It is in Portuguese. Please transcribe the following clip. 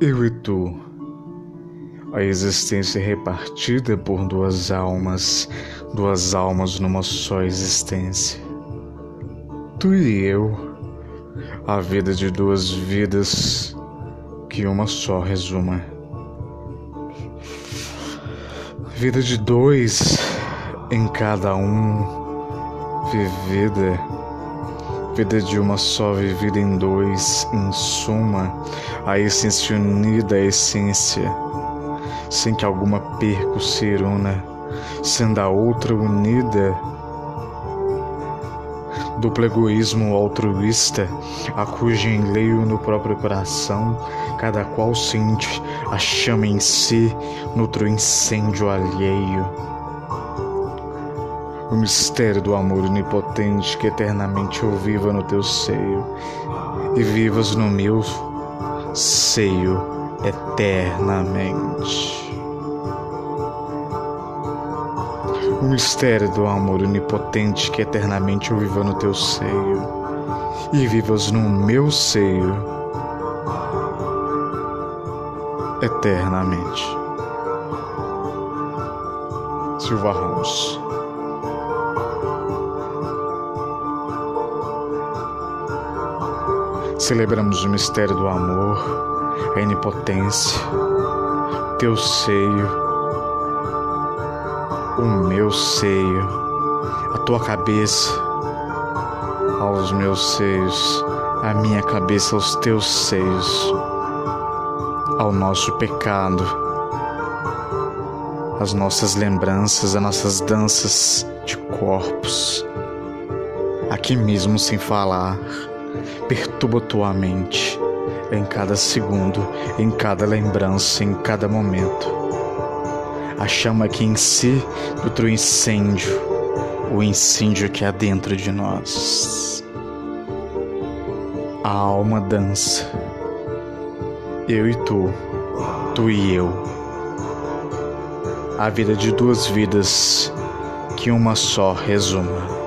Eu e tu, a existência repartida por duas almas, duas almas numa só existência. Tu e eu, a vida de duas vidas que uma só resuma. Vida de dois em cada um, vivida Vida de uma só vivida em dois, em suma, a essência unida à essência, sem que alguma perca ser una, sendo a outra unida. Duplo egoísmo altruísta, a cuja enleio no próprio coração, cada qual sente a chama em si, no outro incêndio alheio o mistério do amor onipotente que eternamente eu viva no teu seio e vivas no meu seio eternamente. O mistério do amor onipotente que eternamente eu viva no teu seio e vivas no meu seio eternamente. Silva Ramos Celebramos o mistério do amor, a onipotência, teu seio, o meu seio, a tua cabeça aos meus seios, a minha cabeça aos teus seios, ao nosso pecado, as nossas lembranças, as nossas danças de corpos, aqui mesmo sem falar perturba tua mente em cada segundo, em cada lembrança, em cada momento. A chama que em si o incêndio, o incêndio que há dentro de nós. A alma dança, eu e tu, tu e eu. A vida de duas vidas que uma só resuma.